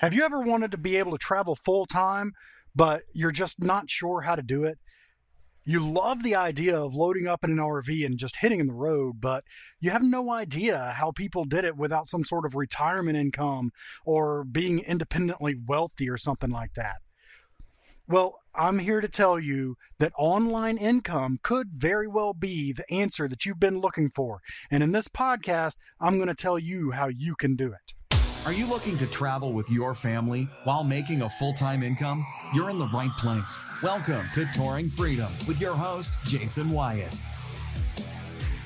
Have you ever wanted to be able to travel full time, but you're just not sure how to do it? You love the idea of loading up in an RV and just hitting the road, but you have no idea how people did it without some sort of retirement income or being independently wealthy or something like that. Well, I'm here to tell you that online income could very well be the answer that you've been looking for. And in this podcast, I'm going to tell you how you can do it. Are you looking to travel with your family while making a full time income? You're in the right place. Welcome to Touring Freedom with your host, Jason Wyatt.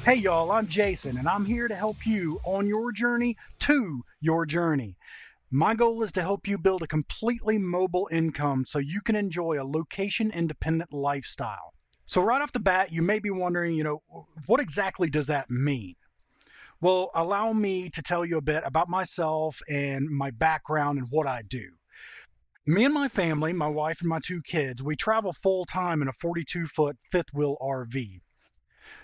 Hey, y'all, I'm Jason, and I'm here to help you on your journey to your journey. My goal is to help you build a completely mobile income so you can enjoy a location independent lifestyle. So, right off the bat, you may be wondering, you know, what exactly does that mean? Well, allow me to tell you a bit about myself and my background and what I do. Me and my family, my wife and my two kids, we travel full time in a 42 foot fifth wheel RV.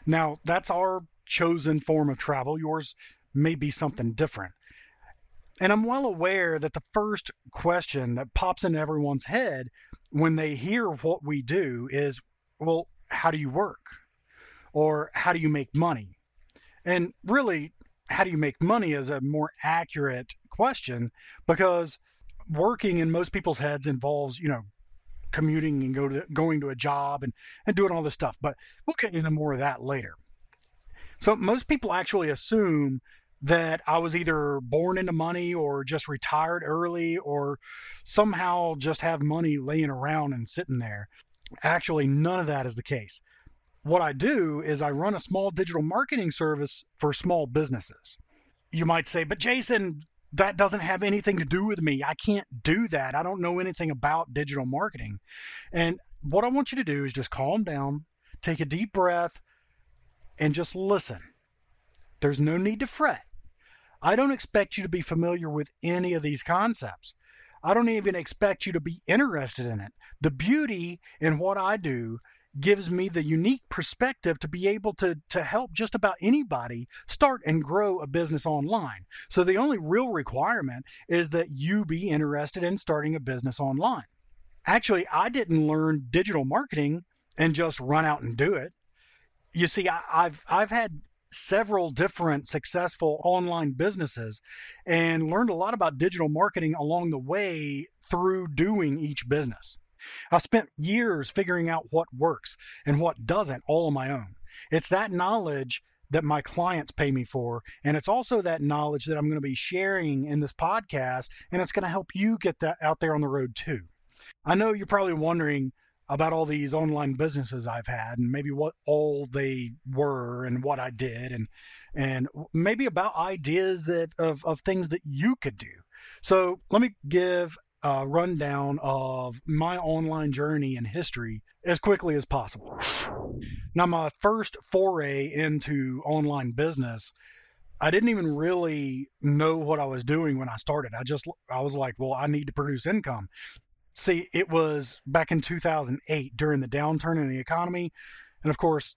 Now, that's our chosen form of travel. Yours may be something different. And I'm well aware that the first question that pops in everyone's head when they hear what we do is, well, how do you work? Or how do you make money? And really, how do you make money is a more accurate question because working in most people's heads involves, you know, commuting and go to going to a job and, and doing all this stuff. But we'll get into more of that later. So most people actually assume that I was either born into money or just retired early or somehow just have money laying around and sitting there. Actually, none of that is the case what I do is I run a small digital marketing service for small businesses. You might say, but Jason, that doesn't have anything to do with me. I can't do that. I don't know anything about digital marketing. And what I want you to do is just calm down, take a deep breath, and just listen. There's no need to fret. I don't expect you to be familiar with any of these concepts. I don't even expect you to be interested in it. The beauty in what I do gives me the unique perspective to be able to to help just about anybody start and grow a business online. So the only real requirement is that you be interested in starting a business online. Actually, I didn't learn digital marketing and just run out and do it. You see, I, I've I've had several different successful online businesses and learned a lot about digital marketing along the way through doing each business. I've spent years figuring out what works and what doesn't all on my own. It's that knowledge that my clients pay me for. And it's also that knowledge that I'm going to be sharing in this podcast, and it's going to help you get that out there on the road too. I know you're probably wondering about all these online businesses I've had and maybe what all they were and what I did and and maybe about ideas that of, of things that you could do. So let me give uh, rundown of my online journey and history as quickly as possible. Now, my first foray into online business, I didn't even really know what I was doing when I started. I just, I was like, well, I need to produce income. See, it was back in 2008 during the downturn in the economy. And of course,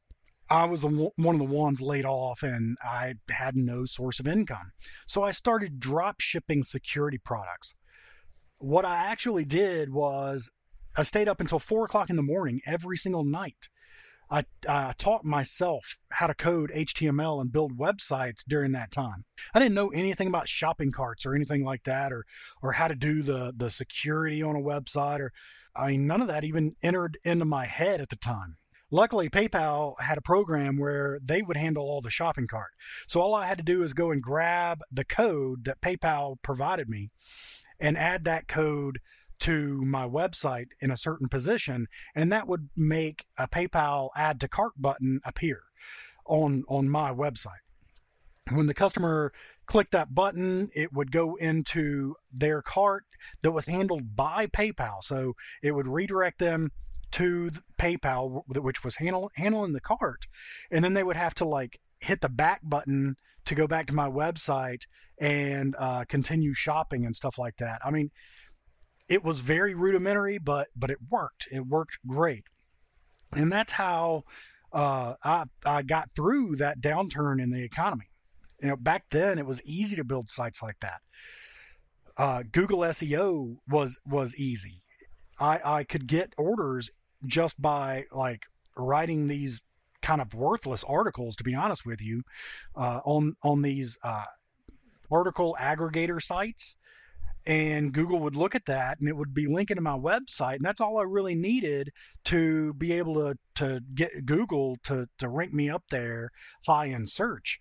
I was the, one of the ones laid off and I had no source of income. So I started drop shipping security products what I actually did was I stayed up until four o'clock in the morning every single night. I, I, taught myself how to code HTML and build websites during that time. I didn't know anything about shopping carts or anything like that, or or how to do the the security on a website, or I mean none of that even entered into my head at the time. Luckily, PayPal had a program where they would handle all the shopping cart. So all I had to do is go and grab the code that PayPal provided me and add that code to my website in a certain position, and that would make a PayPal add to cart button appear on on my website. When the customer clicked that button, it would go into their cart that was handled by PayPal. So it would redirect them to PayPal, which was handle, handling the cart, and then they would have to like hit the back button to go back to my website and uh, continue shopping and stuff like that. I mean, it was very rudimentary, but but it worked. It worked great, and that's how uh, I I got through that downturn in the economy. You know, back then it was easy to build sites like that. Uh, Google SEO was was easy. I I could get orders just by like writing these kind of worthless articles, to be honest with you, uh, on on these uh, article aggregator sites. And Google would look at that and it would be linking to my website. And that's all I really needed to be able to, to get Google to, to rank me up there high in search.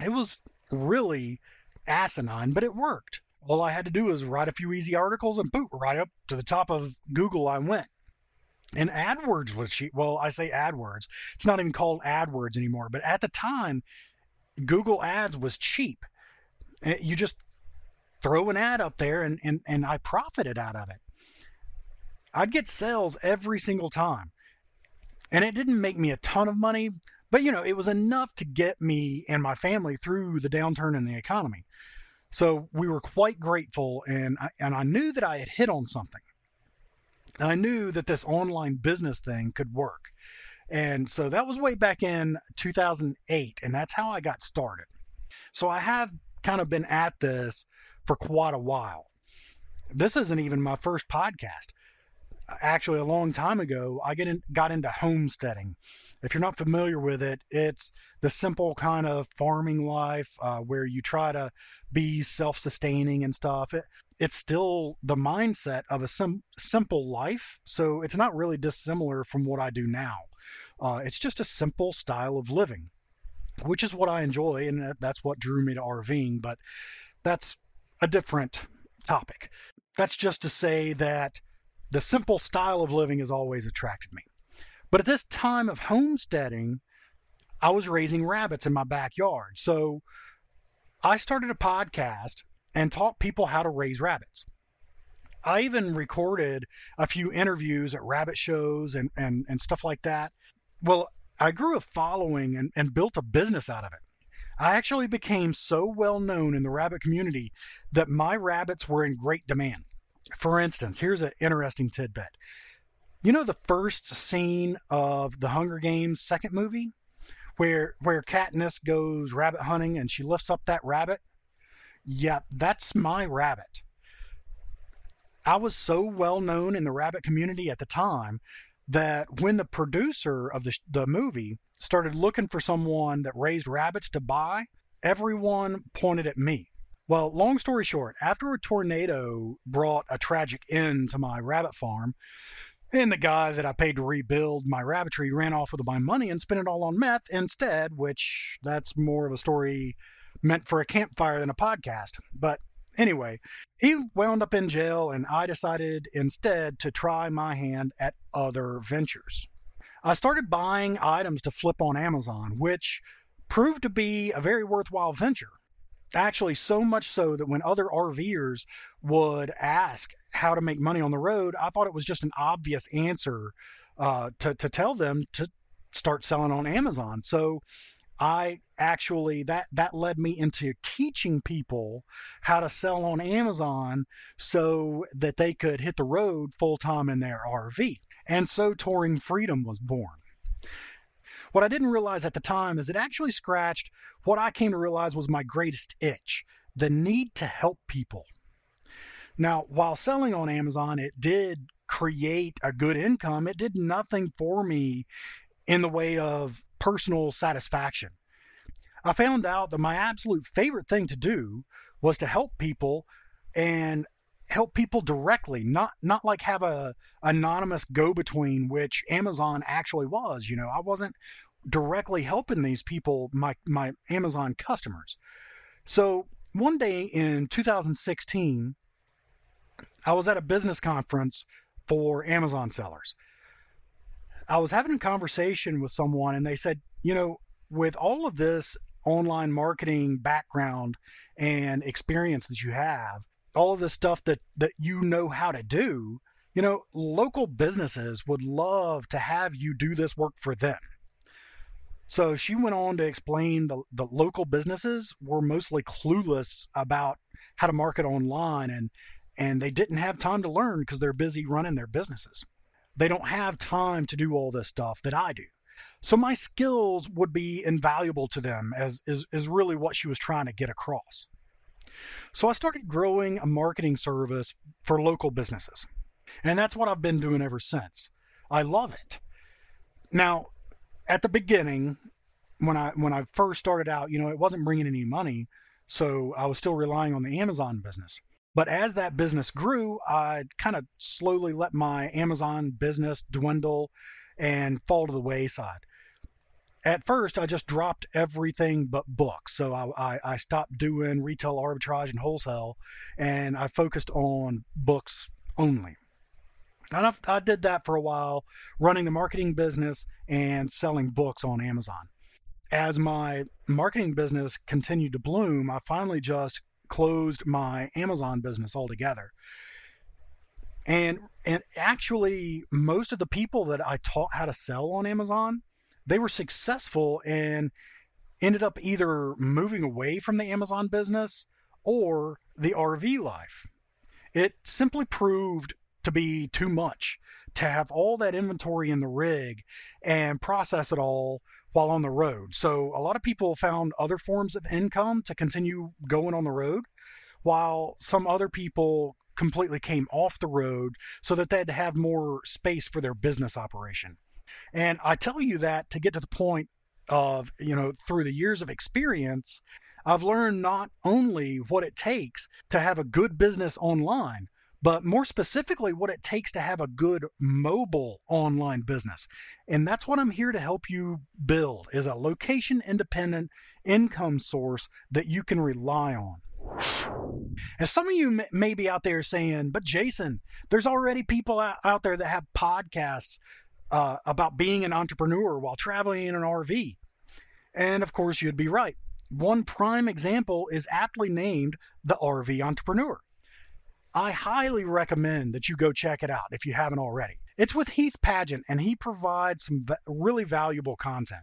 It was really asinine, but it worked. All I had to do was write a few easy articles and boop, right up to the top of Google I went. And AdWords was cheap. Well, I say AdWords. It's not even called AdWords anymore. But at the time, Google Ads was cheap. Eh, you just throw an ad up there and, and, and I profited out of it. I'd get sales every single time. And it didn't make me a ton of money, but you know, it was enough to get me and my family through the downturn in the economy. So we were quite grateful and I, and I knew that I had hit on something. And I knew that this online business thing could work. And so that was way back in 2008, and that's how I got started. So I have kind of been at this for quite a while. This isn't even my first podcast. Actually, a long time ago, I get in, got into homesteading. If you're not familiar with it, it's the simple kind of farming life uh, where you try to be self-sustaining and stuff. It, it's still the mindset of a sim- simple life, so it's not really dissimilar from what I do now. Uh, it's just a simple style of living, which is what I enjoy, and that's what drew me to RVing. But that's a different topic. That's just to say that the simple style of living has always attracted me. But at this time of homesteading, I was raising rabbits in my backyard. So I started a podcast and taught people how to raise rabbits. I even recorded a few interviews at rabbit shows and, and, and stuff like that. Well, I grew a following and, and built a business out of it. I actually became so well known in the rabbit community that my rabbits were in great demand. For instance, here's an interesting tidbit. You know the first scene of the Hunger Games second movie where where Katniss goes rabbit hunting and she lifts up that rabbit? Yeah, that's my rabbit. I was so well known in the rabbit community at the time that when the producer of the, the movie started looking for someone that raised rabbits to buy, everyone pointed at me. Well, long story short, after a tornado brought a tragic end to my rabbit farm, and the guy that I paid to rebuild my rabbitry ran off with my money and spent it all on meth instead, which that's more of a story meant for a campfire than a podcast. But Anyway, he wound up in jail, and I decided instead to try my hand at other ventures. I started buying items to flip on Amazon, which proved to be a very worthwhile venture. Actually, so much so that when other RVers would ask how to make money on the road, I thought it was just an obvious answer uh, to, to tell them to start selling on Amazon. So I actually that that led me into teaching people how to sell on Amazon so that they could hit the road full time in their RV. And so Touring Freedom was born. What I didn't realize at the time is it actually scratched what I came to realize was my greatest itch, the need to help people. Now, while selling on Amazon, it did create a good income. It did nothing for me in the way of personal satisfaction. I found out that my absolute favorite thing to do was to help people and help people directly, not not like have a anonymous go-between, which Amazon actually was. You know, I wasn't directly helping these people, my my Amazon customers. So one day in 2016, I was at a business conference for Amazon sellers. I was having a conversation with someone and they said, you know, with all of this online marketing background and experience that you have, all of the stuff that, that you know how to do, you know, local businesses would love to have you do this work for them. So she went on to explain the, the local businesses were mostly clueless about how to market online and and they didn't have time to learn because they're busy running their businesses. They don't have time to do all this stuff that I do. So my skills would be invaluable to them as is, is really what she was trying to get across. So I started growing a marketing service for local businesses. And that's what I've been doing ever since. I love it. Now, at the beginning, when I when I first started out, you know, it wasn't bringing any money, so I was still relying on the Amazon business. But as that business grew, I kind of slowly let my Amazon business dwindle and fall to the wayside. At first, I just dropped everything but books. So I, I, I stopped doing retail arbitrage and wholesale, and I focused on books only. And I've, I did that for a while, running the marketing business and selling books on Amazon. As my marketing business continued to bloom, I finally just closed my Amazon business altogether. And and actually most of the people that I taught how to sell on Amazon, they were successful and ended up either moving away from the Amazon business or the RV life. It simply proved to be too much to have all that inventory in the rig and process it all while on the road. So a lot of people found other forms of income to continue going on the road, while some other people completely came off the road so that they had to have more space for their business operation. And I tell you that to get to the point of, you know, through the years of experience, I've learned not only what it takes to have a good business online, but more specifically, what it takes to have a good mobile online business. And that's what I'm here to help you build is a location independent income source that you can rely on. And some of you may be out there saying, but Jason, there's already people out there that have podcasts uh, about being an entrepreneur while traveling in an RV. And of course, you'd be right. One prime example is aptly named the RV Entrepreneur. I highly recommend that you go check it out if you haven't already. It's with Heath Padgett, and he provides some really valuable content.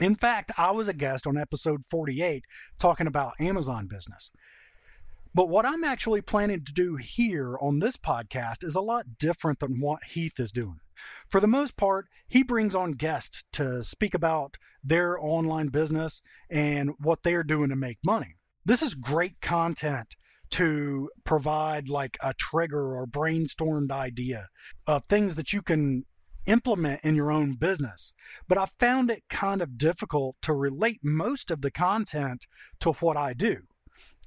In fact, I was a guest on episode 48 talking about Amazon business. But what I'm actually planning to do here on this podcast is a lot different than what Heath is doing. For the most part, he brings on guests to speak about their online business and what they're doing to make money. This is great content to provide like a trigger or brainstormed idea of things that you can implement in your own business. But I found it kind of difficult to relate most of the content to what I do.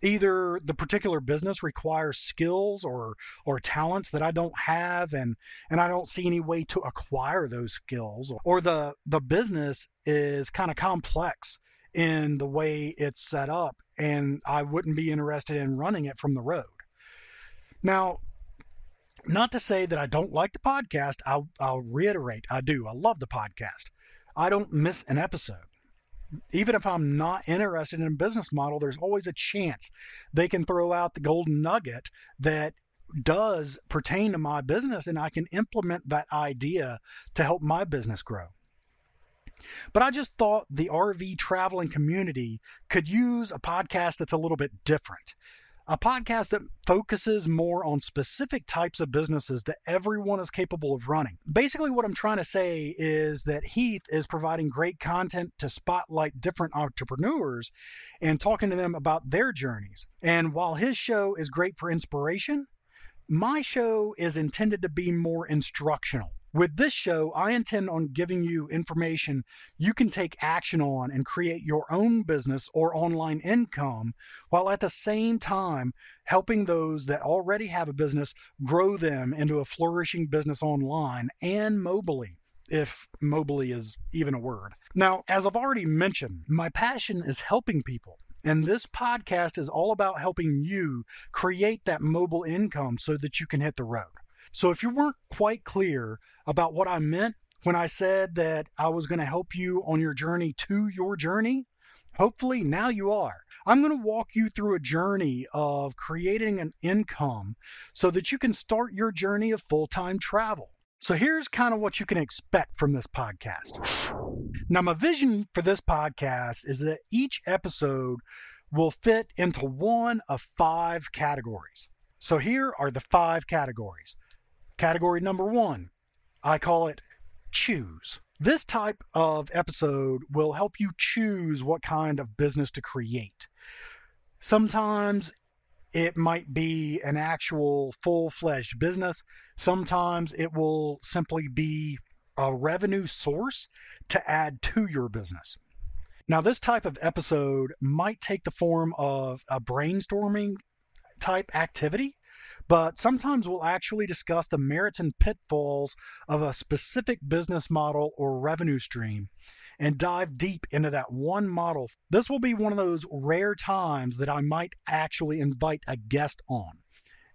Either the particular business requires skills or or talents that I don't have and and I don't see any way to acquire those skills or the the business is kind of complex in the way it's set up and I wouldn't be interested in running it from the road. Now, not to say that I don't like the podcast. I'll, I'll reiterate, I do. I love the podcast. I don't miss an episode. Even if I'm not interested in a business model, there's always a chance they can throw out the golden nugget that does pertain to my business and I can implement that idea to help my business grow. But I just thought the RV traveling community could use a podcast that's a little bit different. A podcast that focuses more on specific types of businesses that everyone is capable of running. Basically, what I'm trying to say is that Heath is providing great content to spotlight different entrepreneurs and talking to them about their journeys. And while his show is great for inspiration, my show is intended to be more instructional. With this show, I intend on giving you information you can take action on and create your own business or online income, while at the same time helping those that already have a business grow them into a flourishing business online and mobily if mobily is even a word. Now, as I've already mentioned, my passion is helping people. And this podcast is all about helping you create that mobile income so that you can hit the road. So if you weren't quite clear about what I meant when I said that I was going to help you on your journey to your journey, hopefully now you are. I'm going to walk you through a journey of creating an income so that you can start your journey of full time travel. So here's kind of what you can expect from this podcast. Now, my vision for this podcast is that each episode will fit into one of five categories. So here are the five categories Category number one, I call it choose. This type of episode will help you choose what kind of business to create. Sometimes it might be an actual full fledged business. Sometimes it will simply be a revenue source to add to your business. Now, this type of episode might take the form of a brainstorming type activity, but sometimes we'll actually discuss the merits and pitfalls of a specific business model or revenue stream and dive deep into that one model. This will be one of those rare times that I might actually invite a guest on.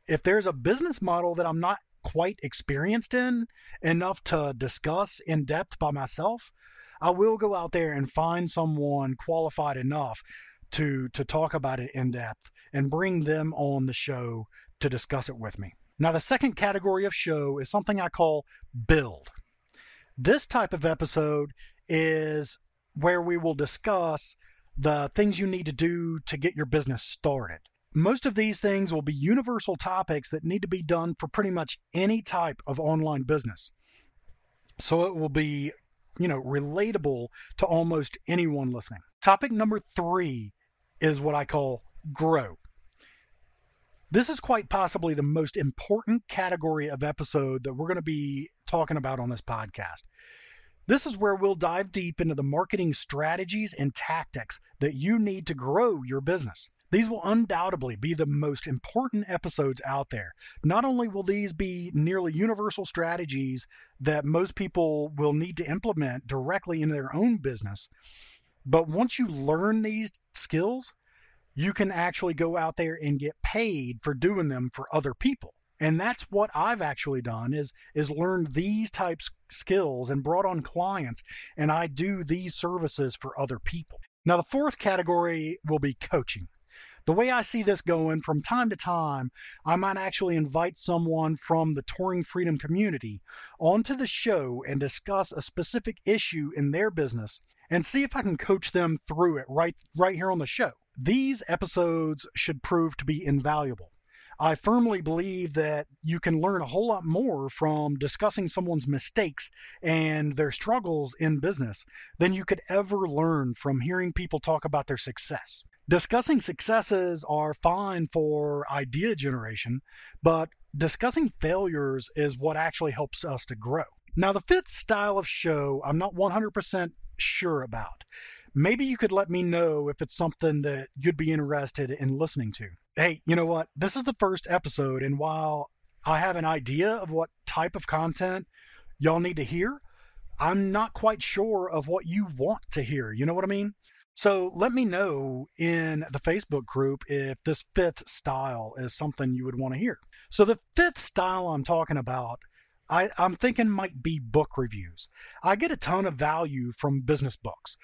If there's a business model that I'm not quite experienced in enough to discuss in depth by myself, I will go out there and find someone qualified enough to to talk about it in depth and bring them on the show to discuss it with me. Now the second category of show is something I call build. This type of episode is where we will discuss the things you need to do to get your business started. Most of these things will be universal topics that need to be done for pretty much any type of online business. So it will be, you know, relatable to almost anyone listening. Topic number three is what I call grow. This is quite possibly the most important category of episode that we're going to be talking about on this podcast. This is where we'll dive deep into the marketing strategies and tactics that you need to grow your business. These will undoubtedly be the most important episodes out there. Not only will these be nearly universal strategies that most people will need to implement directly in their own business, but once you learn these skills, you can actually go out there and get paid for doing them for other people and that's what I've actually done is is learned these types skills and brought on clients and I do these services for other people. Now the fourth category will be coaching. The way I see this going from time to time, I might actually invite someone from the Touring Freedom community onto the show and discuss a specific issue in their business and see if I can coach them through it right right here on the show. These episodes should prove to be invaluable. I firmly believe that you can learn a whole lot more from discussing someone's mistakes and their struggles in business than you could ever learn from hearing people talk about their success. Discussing successes are fine for idea generation, but discussing failures is what actually helps us to grow. Now, the fifth style of show, I'm not 100% sure about. Maybe you could let me know if it's something that you'd be interested in listening to hey, you know what? This is the first episode, and while I have an idea of what type of content y'all need to hear, I'm not quite sure of what you want to hear. You know what I mean? So let me know in the Facebook group if this fifth style is something you would want to hear. So the fifth style I'm talking about, I, I'm thinking might be book reviews. I get a ton of value from business books,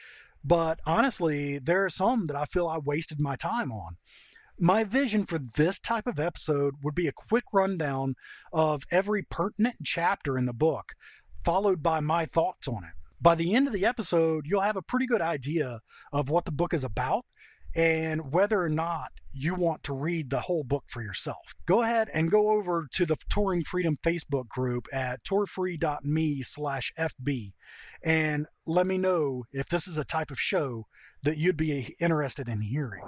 but honestly, there are some that I feel I wasted my time on. My vision for this type of episode would be a quick rundown of every pertinent chapter in the book, followed by my thoughts on it. By the end of the episode, you'll have a pretty good idea of what the book is about and whether or not you want to read the whole book for yourself. Go ahead and go over to the Touring Freedom Facebook group at tourfree.me slash FB and let me know if this is a type of show that you'd be interested in hearing.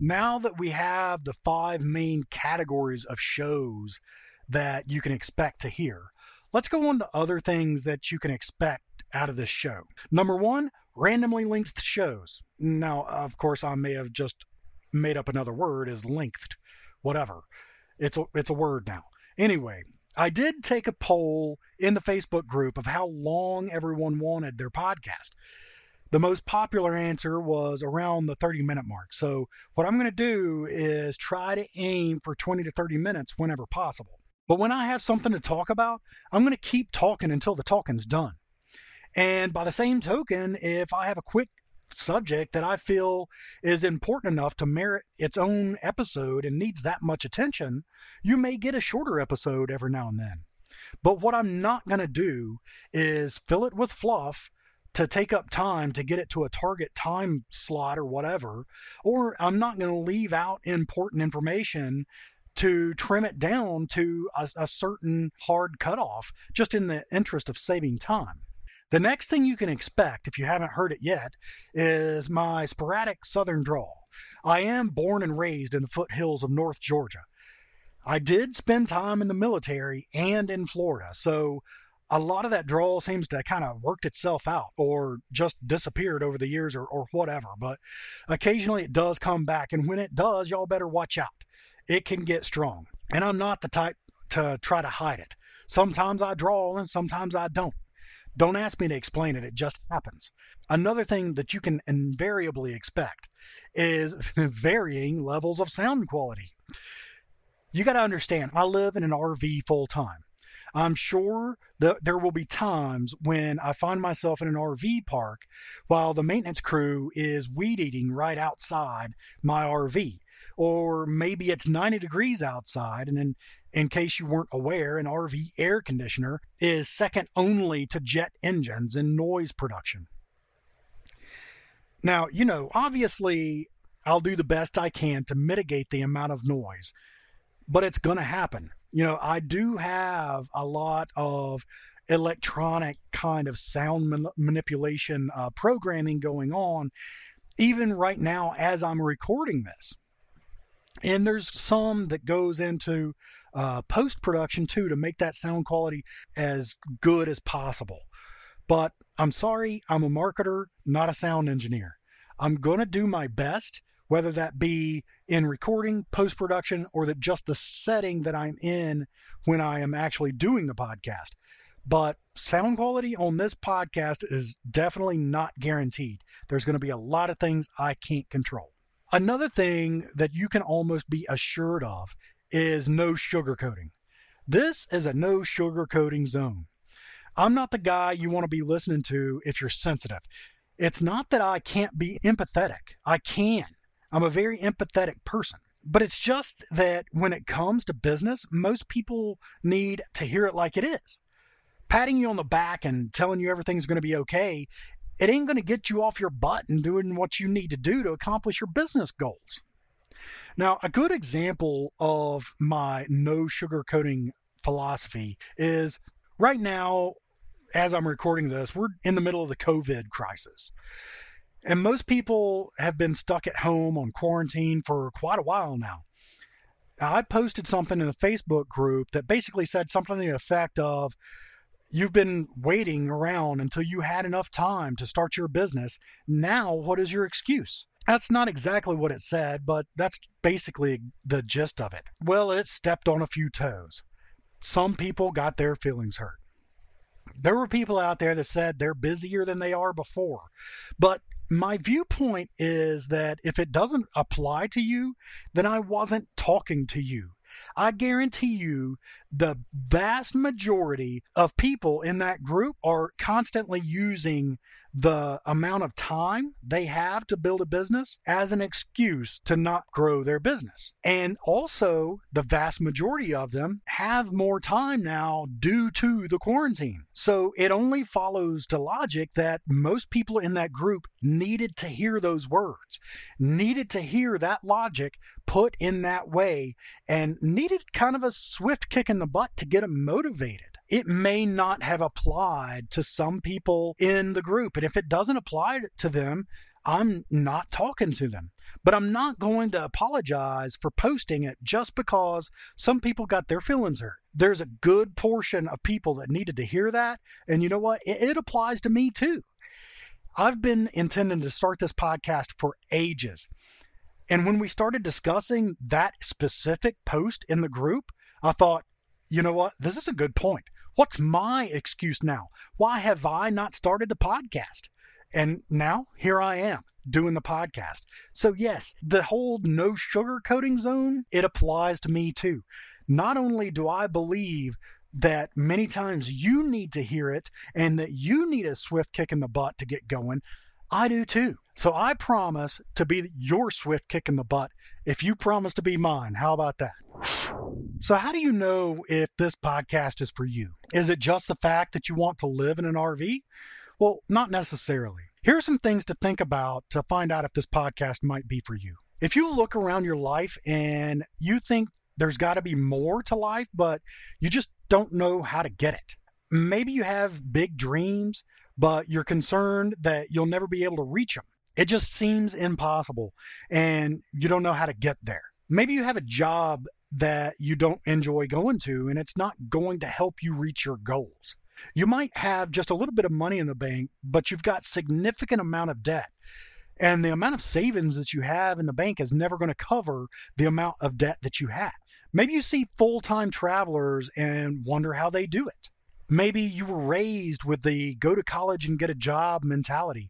Now that we have the five main categories of shows that you can expect to hear, let's go on to other things that you can expect out of this show. Number one, randomly lengthed shows. Now, of course, I may have just made up another word as lengthed, whatever. It's a, it's a word now. Anyway, I did take a poll in the Facebook group of how long everyone wanted their podcast. The most popular answer was around the 30 minute mark. So, what I'm going to do is try to aim for 20 to 30 minutes whenever possible. But when I have something to talk about, I'm going to keep talking until the talking's done. And by the same token, if I have a quick subject that I feel is important enough to merit its own episode and needs that much attention, you may get a shorter episode every now and then. But what I'm not going to do is fill it with fluff to take up time to get it to a target time slot or whatever, or I'm not going to leave out important information to trim it down to a, a certain hard cutoff just in the interest of saving time. The next thing you can expect, if you haven't heard it yet, is my sporadic southern drawl. I am born and raised in the foothills of North Georgia. I did spend time in the military and in Florida, so a lot of that drawl seems to kind of worked itself out or just disappeared over the years or, or whatever. But occasionally it does come back, and when it does, y'all better watch out. It can get strong. And I'm not the type to try to hide it. Sometimes I drawl and sometimes I don't. Don't ask me to explain it, it just happens. Another thing that you can invariably expect is varying levels of sound quality. You got to understand, I live in an RV full time. I'm sure that there will be times when I find myself in an RV park while the maintenance crew is weed eating right outside my RV. Or maybe it's 90 degrees outside, and then in case you weren't aware, an RV air conditioner is second only to jet engines in noise production. Now, you know, obviously, I'll do the best I can to mitigate the amount of noise, but it's going to happen. You know, I do have a lot of electronic kind of sound man- manipulation uh, programming going on, even right now as I'm recording this. And there's some that goes into uh, post production too to make that sound quality as good as possible. But I'm sorry, I'm a marketer, not a sound engineer. I'm going to do my best, whether that be in recording, post production, or that just the setting that I'm in when I am actually doing the podcast. But sound quality on this podcast is definitely not guaranteed. There's going to be a lot of things I can't control. Another thing that you can almost be assured of is no sugarcoating. This is a no sugarcoating zone. I'm not the guy you want to be listening to if you're sensitive. It's not that I can't be empathetic. I can. I'm a very empathetic person. But it's just that when it comes to business, most people need to hear it like it is. Patting you on the back and telling you everything's going to be okay, it ain't going to get you off your butt and doing what you need to do to accomplish your business goals. Now, a good example of my no sugarcoating philosophy is right now, as I'm recording this, we're in the middle of the COVID crisis. And most people have been stuck at home on quarantine for quite a while now. I posted something in the Facebook group that basically said something to the effect of, You've been waiting around until you had enough time to start your business. Now, what is your excuse? That's not exactly what it said, but that's basically the gist of it. Well, it stepped on a few toes. Some people got their feelings hurt. There were people out there that said they're busier than they are before. But my viewpoint is that if it doesn't apply to you, then I wasn't talking to you. I guarantee you the vast majority of people in that group are constantly using the amount of time they have to build a business as an excuse to not grow their business. And also, the vast majority of them have more time now due to the quarantine. So it only follows to logic that most people in that group needed to hear those words, needed to hear that logic put in that way, and needed kind of a swift kick in the butt to get them motivated it may not have applied to some people in the group. And if it doesn't apply to them, I'm not talking to them. But I'm not going to apologize for posting it just because some people got their feelings hurt. There's a good portion of people that needed to hear that. And you know what? It, it applies to me too. I've been intending to start this podcast for ages. And when we started discussing that specific post in the group, I thought, you know what? This is a good point. What's my excuse now? Why have I not started the podcast? And now here I am doing the podcast. So, yes, the whole no sugar coating zone, it applies to me too. Not only do I believe that many times you need to hear it and that you need a swift kick in the butt to get going, I do too. So I promise to be your swift kick in the butt if you promise to be mine. How about that? So, how do you know if this podcast is for you? Is it just the fact that you want to live in an RV? Well, not necessarily. Here are some things to think about to find out if this podcast might be for you. If you look around your life and you think there's got to be more to life, but you just don't know how to get it. Maybe you have big dreams, but you're concerned that you'll never be able to reach them. It just seems impossible and you don't know how to get there. Maybe you have a job that you don't enjoy going to and it's not going to help you reach your goals. You might have just a little bit of money in the bank, but you've got significant amount of debt. And the amount of savings that you have in the bank is never going to cover the amount of debt that you have. Maybe you see full-time travelers and wonder how they do it. Maybe you were raised with the go to college and get a job mentality,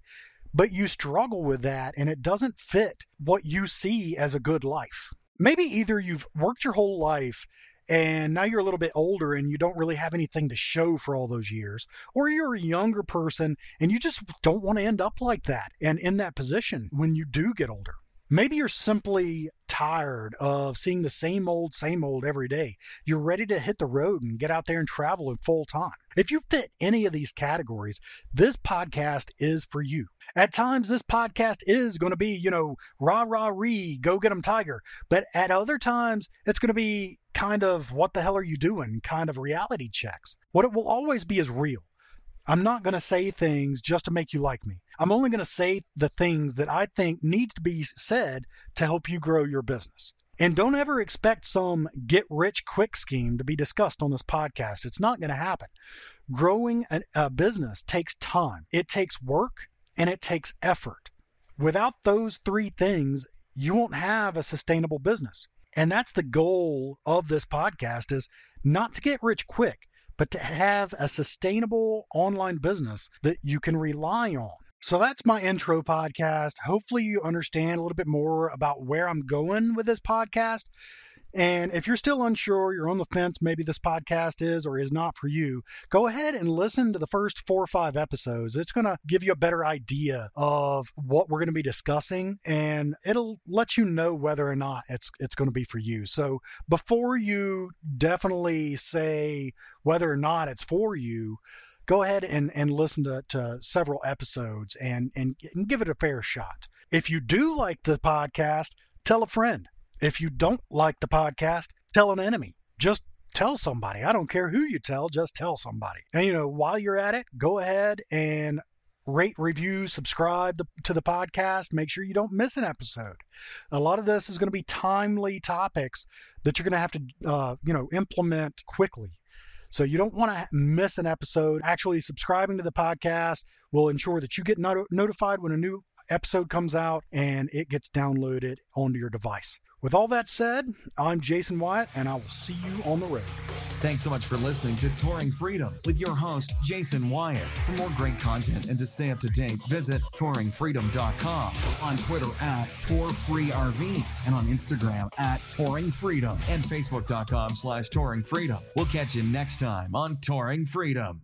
but you struggle with that and it doesn't fit what you see as a good life. Maybe either you've worked your whole life and now you're a little bit older and you don't really have anything to show for all those years, or you're a younger person and you just don't want to end up like that and in that position when you do get older. Maybe you're simply tired of seeing the same old, same old every day. You're ready to hit the road and get out there and travel in full time. If you fit any of these categories, this podcast is for you. At times, this podcast is going to be, you know, rah, rah, ree, go get 'em tiger. But at other times, it's going to be kind of what the hell are you doing kind of reality checks. What it will always be is real. I'm not going to say things just to make you like me. I'm only going to say the things that I think needs to be said to help you grow your business. And don't ever expect some get rich quick scheme to be discussed on this podcast. It's not going to happen. Growing a, a business takes time. It takes work and it takes effort. Without those three things, you won't have a sustainable business. And that's the goal of this podcast is not to get rich quick but to have a sustainable online business that you can rely on. So that's my intro podcast. Hopefully, you understand a little bit more about where I'm going with this podcast. And if you're still unsure, you're on the fence, maybe this podcast is or is not for you, go ahead and listen to the first four or five episodes. It's going to give you a better idea of what we're going to be discussing and it'll let you know whether or not it's it's going to be for you. So before you definitely say whether or not it's for you, go ahead and, and listen to, to several episodes and, and, and give it a fair shot. If you do like the podcast, tell a friend. If you don't like the podcast, tell an enemy. Just tell somebody. I don't care who you tell, just tell somebody. And you know, while you're at it, go ahead and rate, review, subscribe to the podcast. Make sure you don't miss an episode. A lot of this is going to be timely topics that you're going to have to, uh, you know, implement quickly. So you don't want to miss an episode. Actually, subscribing to the podcast will ensure that you get not- notified when a new episode comes out and it gets downloaded onto your device. With all that said, I'm Jason Wyatt, and I will see you on the road. Thanks so much for listening to Touring Freedom with your host, Jason Wyatt. For more great content and to stay up to date, visit touringfreedom.com, on Twitter at TourFreeRV, and on Instagram at Touring Freedom, and Facebook.com slash Touring Freedom. We'll catch you next time on Touring Freedom.